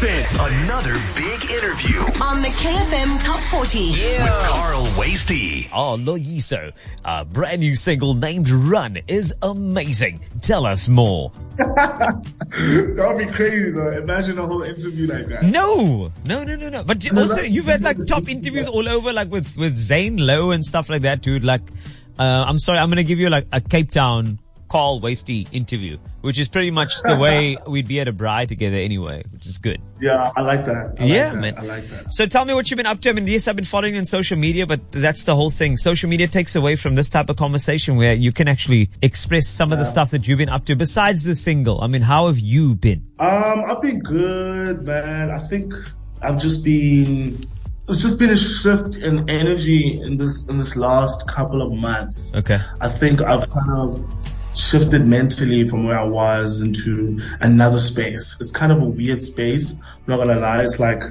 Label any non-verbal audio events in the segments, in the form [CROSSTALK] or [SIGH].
Hudson. Another big interview on the KFM Top 40. with Carl Wastie. Oh, Lloyiso, a brand new single named Run is amazing. Tell us more. [LAUGHS] That would be crazy though. Imagine a whole interview like that. No, no, no, no, no. But you- also, you've had like top interviews all over, like with, with Zane Lowe and stuff like that, dude. Like, uh, I'm sorry, I'm going to give you like a Cape Town Carl Wastie interview, which is pretty much the way we'd be at a braai together anyway, which is good. Yeah, I like that. I like yeah, that. man. I like that. So tell me what you've been up to. I mean, yes, I've been following you on social media, but that's the whole thing. Social media takes away from this type of conversation where you can actually express some of the stuff that you've been up to besides the single. I mean, how have you been? Um, I've been good, man. I think I've just been. It's just been a shift in energy in this in this last couple of months. Okay. I think I've kind of shifted mentally from where I was into another space. It's kind of a weird space. I'm not gonna lie. It's like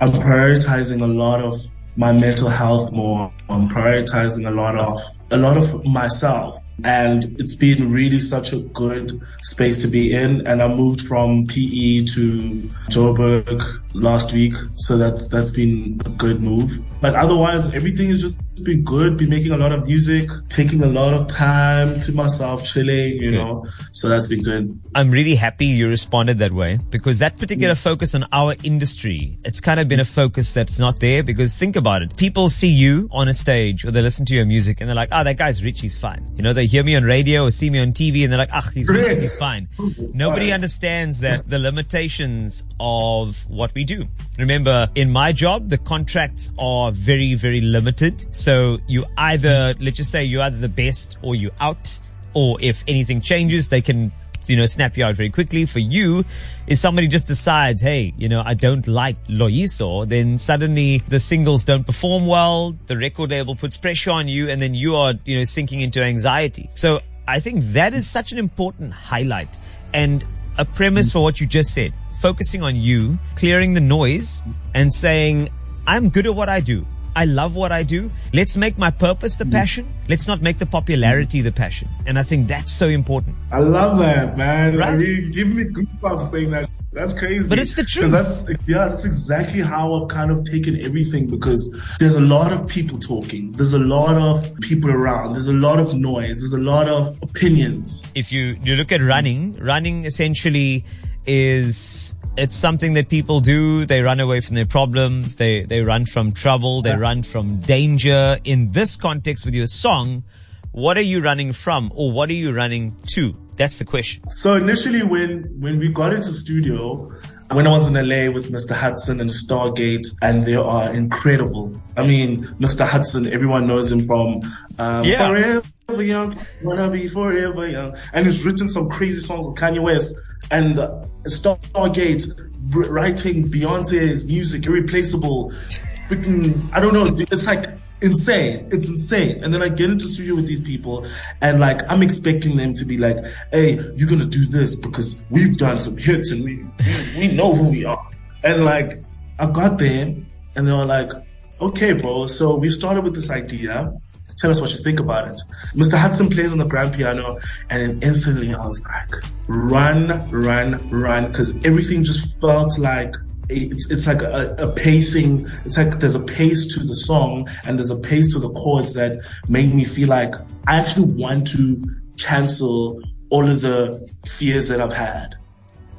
I'm prioritizing a lot of my mental health more. I'm prioritizing a lot of a lot of myself. And it's been really such a good space to be in. And I moved from PE to Joburg last week. So that's that's been a good move. But otherwise everything is just been good. Been making a lot of music, taking a lot of time to myself, chilling, you know. So that's been good. I'm really happy you responded that way because that particular focus on our industry, it's kind of been a focus that's not there because think about it. People see you on a stage or they listen to your music and they're like, oh, that guy's rich. He's fine. You know, they hear me on radio or see me on TV and they're like, ah, he's rich. Rich. He's fine. Nobody understands that [LAUGHS] the limitations of what we do. Remember, in my job, the contracts are very, very limited. So you either, let's just say you're either the best or you out or if anything changes, they can you know, snap you out very quickly. For you, if somebody just decides, hey, you know, I don't like Lloyiso, then suddenly the singles don't perform well, the record label puts pressure on you, and then you are, you know, sinking into anxiety. So I think that is such an important highlight and a premise for what you just said. Focusing on you, clearing the noise, and saying, I'm good at what I do. I love what I do. Let's make my purpose the mm. passion. Let's not make the popularity the passion. And I think that's so important. I love that, man. I Right? really give me goosebumps saying that. That's crazy. But it's the truth. That's yeah, that's exactly how I've kind of taken everything because there's a lot of people talking. There's a lot of people around. There's a lot of noise. There's a lot of opinions. if you you look at running, running essentially is it's something that people do. They run away from their problems. They they run from trouble. They run from danger. In this context, with your song, what are you running from, or what are you running to? That's the question. So initially, when when we got into studio, when I was in LA with Mr. Hudson and Stargate, and they are incredible. I mean, Mr. Hudson, everyone knows him from um, Yeah. Forever Young, Wanna Be Forever Young, and he's written some crazy songs with Kanye West and uh, Stargate writing Beyonce's music, irreplaceable. Freaking, I don't know. It's like insane. It's insane. And then I get into studio with these people and like I'm expecting them to be like, hey, you're gonna do this because we've done some hits and we we, we know who we are. And like I got there and they were like, okay, bro. So we started with this idea. Tell us what you think about it. Mr. Hudson plays on the grand piano, and instantly I was like, run, run, run, because everything just felt like it's it's like a, a pacing. It's like there's a pace to the song, and there's a pace to the chords that made me feel like I actually want to cancel all of the fears that I've had.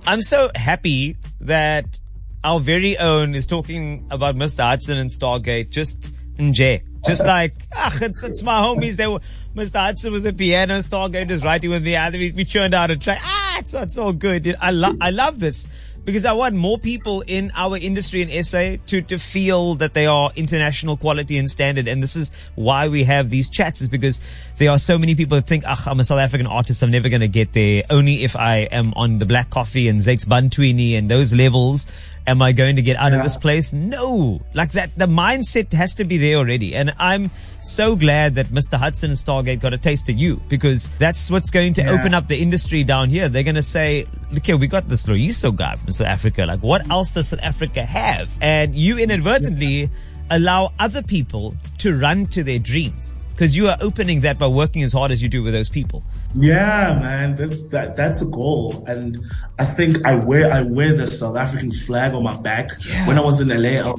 I'm so happy that our very own is talking about Mr. Hudson and Stargate just in J. Just like, ah, it's, it's my homies. They were, Mr. Hudson was a piano, star Stargate is writing with me. And we, we churned out a track. Ah, it's, it's all good. I love, I love this because I want more people in our industry in SA to, to feel that they are international quality and standard. And this is why we have these chats is because there are so many people that think, ah, I'm a South African artist. I'm never going to get there. Only if I am on the Black Coffee and Zakes Bantwini and those levels am I going to get out of this place? No. Like that, the mindset has to be there already. And I'm so glad that Mr. Hudson and Stargate got a taste of you because that's what's going to Yeah. open up the industry down here. They're going to say, look here, we got this Lloyiso guy from South Africa. Like what else does South Africa have? And you inadvertently allow other people to run to their dreams. Because you are opening that by working as hard as you do with those people. Yeah, man, that's that that's the goal, and I think I wear I wear the South African flag on my back. Yeah. When I was in LA, I,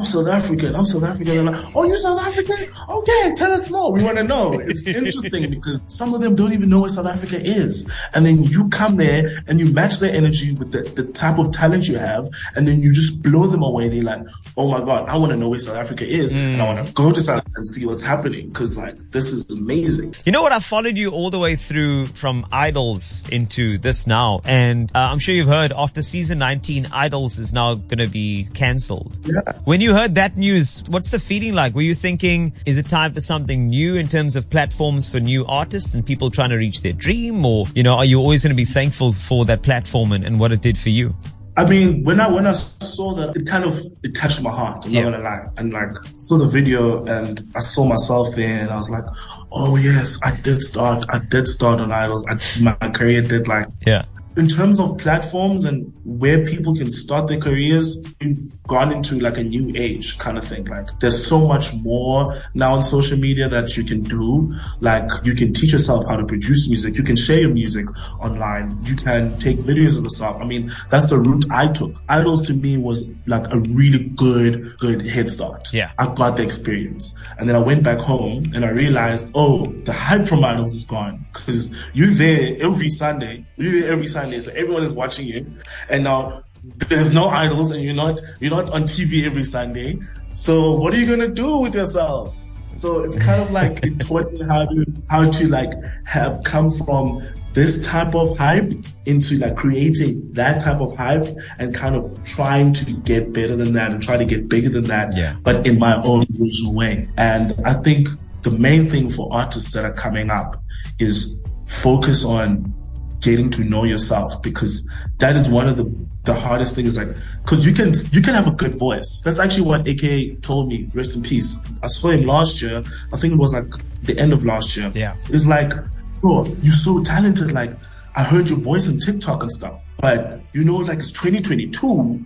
I'm South African. I'm South African. They're like, oh, you're South African? Okay, tell us more. We want to know. It's interesting [LAUGHS] because some of them don't even know what South Africa is, and then you come there and you match their energy with the, the type of talent you have, and then you just blow them away. They're like, oh my god, I want to know where South Africa is, and I want to go to South Africa and see what's happening because like this is amazing. You know what? I followed you all the way through from Idols into this now. And uh, I'm sure you've heard after season 19, Idols is now going to be cancelled. Yeah. When you heard that news, what's the feeling like? Were you thinking, is it time for something new in terms of platforms for new artists and people trying to reach their dream? Or, you know, are you always going to be thankful for that platform and, and what it did for you? I mean, when I when I saw that, it kind of it touched my heart. I'm Yeah. not gonna lie. And like saw the video and I saw myself in. and I was like, oh yes, I did start. I did start on Idols. I, my career did like Yeah. in terms of platforms and where people can start their careers, we've gone into like a new age kind of thing. Like there's so much more now on social media that you can do. Like you can teach yourself how to produce music. You can share your music online. You can take videos of yourself. I mean, that's the route I took. Idols to me was like a really good, good head start. Yeah. I got the experience. And then I went back home and I realized, oh, the hype from Idols is gone. Cause you're there every Sunday. You're there every Sunday. So everyone is watching you. And now there's no idols and you're not, you're not on TV every Sunday. So what are you going to do with yourself? So it's kind of like it taught me how to, how to like have come from this type of hype into like creating that type of hype and kind of trying to get better than that and try to get bigger than that, Yeah. but in my own original way. And I think the main thing for artists that are coming up is focus on getting to know yourself because that is one of the the hardest things like because you can you can have a good voice. That's actually what AKA told me rest in peace. I saw him last year. I think it was like the end of last year. Yeah. it's like oh you're so talented. Like i heard your voice on tiktok and stuff. But you know like it's 2022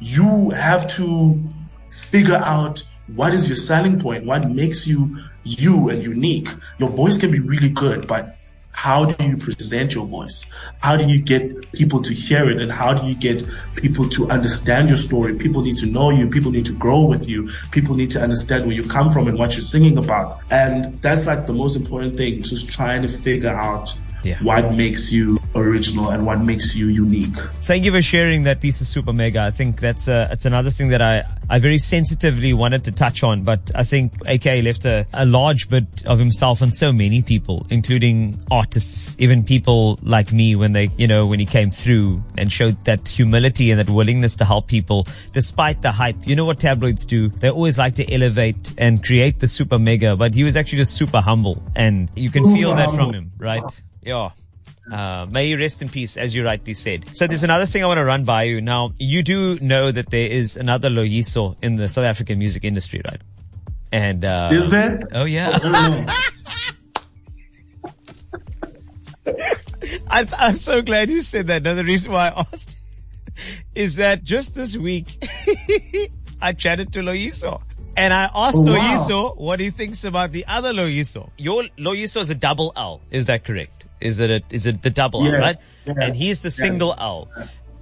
you have to figure out what is your selling point, what makes you you and unique. Your voice can be really good, but how do you present your voice? How do you get people to hear it? And how do you get people to understand your story? People need to know you. People need to grow with you. People need to understand where you come from and what you're singing about. And that's like the most important thing, just trying to figure out Yeah. what makes you original and what makes you unique. Thank you for sharing that piece of Super Mega. I think that's uh, it's another thing that I, I very sensitively wanted to touch on, but I think AK left a, a large bit of himself on so many people, including artists, even people like me when they, you know, when he came through and showed that humility and that willingness to help people despite the hype. You know what tabloids do? They always like to elevate and create the Super Mega, but he was actually just super humble and you can feel that from him, right? Yeah. Uh, may you rest in peace, as you rightly said. So there's another thing I want to run by you. Now, you do know that there is another Loyiso in the South African music industry, right? And, uh, Is there? Oh yeah. I, [LAUGHS] I'm so glad you said that. Now, the reason why I asked [LAUGHS] is that just this week, [LAUGHS] I chatted to Loyiso. And I asked Oh, wow. Loyiso what he thinks about the other Loyiso. Your Lloyiso is a double L. Is that correct? Is it a, is it the double L, right? yes, and he's the yes. single L.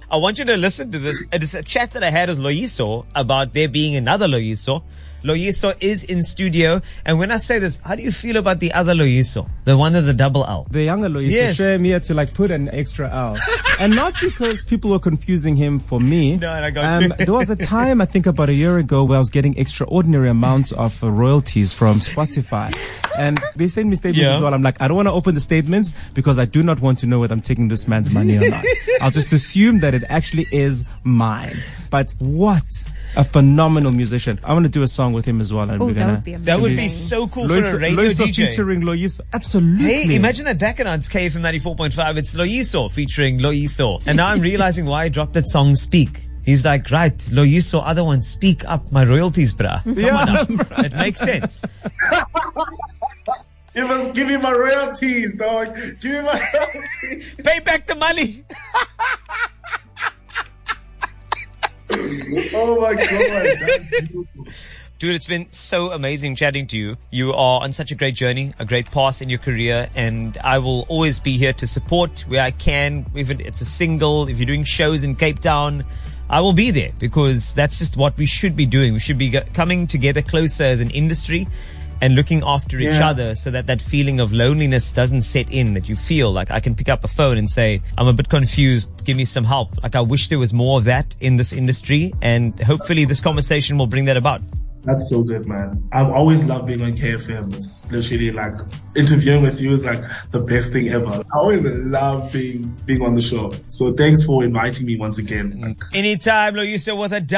I want you to listen to this. It is a chat that I had with Loyiso about there being another Loyiso. Loyiso is in studio. And when I say this, how do you feel about the other Loyiso? The one with the double L? The younger Lois Yes. shame here to like put an extra L. [LAUGHS] and not because people were confusing him for me. [LAUGHS] No, and I got um. There was a time, I think about a year ago, where I was getting extraordinary amounts of uh, royalties from Spotify. And they sent me statements Yeah. as well. I'm like, I don't want to open the statements because I do not want to know whether I'm taking this man's money or not. [LAUGHS] I'll just assume that it actually is mine. But what a phenomenal musician. I want to do a song with him as well. And Oh, we're that gonna would be amazing. That would be so cool for a radio Loyiso DJ. featuring Lloyiso. Absolutely. Hey, imagine that back on it's KFM 94.5. It's Loyiso featuring Loyiso. And now I'm realizing why I dropped that song Speak. He's like, right, Loyiso, other one, speak up my royalties, bruh. [LAUGHS] Come Yeah, on now. [LAUGHS] It makes sense. Give us, give me my royalties, dog. Give me my royalties. [LAUGHS] Pay back the money. [LAUGHS] Oh my god. Dude, it's been so amazing chatting to you. You are on such a great journey, a great path in your career, and I will always be here to support where I can. If it's a single, if you're doing shows in Cape Town, I will be there because that's just what we should be doing. We should be coming together closer as an industry and looking after each other so that that feeling of loneliness doesn't set in that you feel like I can pick up a phone and say, I'm a bit confused. Give me some help. Like I wish there was more of that in this industry and hopefully this conversation will bring that about. That's so good, man. I've always loved being on KFM. It's literally like interviewing with you is like the best thing ever. I always love being being on the show. So thanks for inviting me once again. Like, Anytime, Lloyiso with a double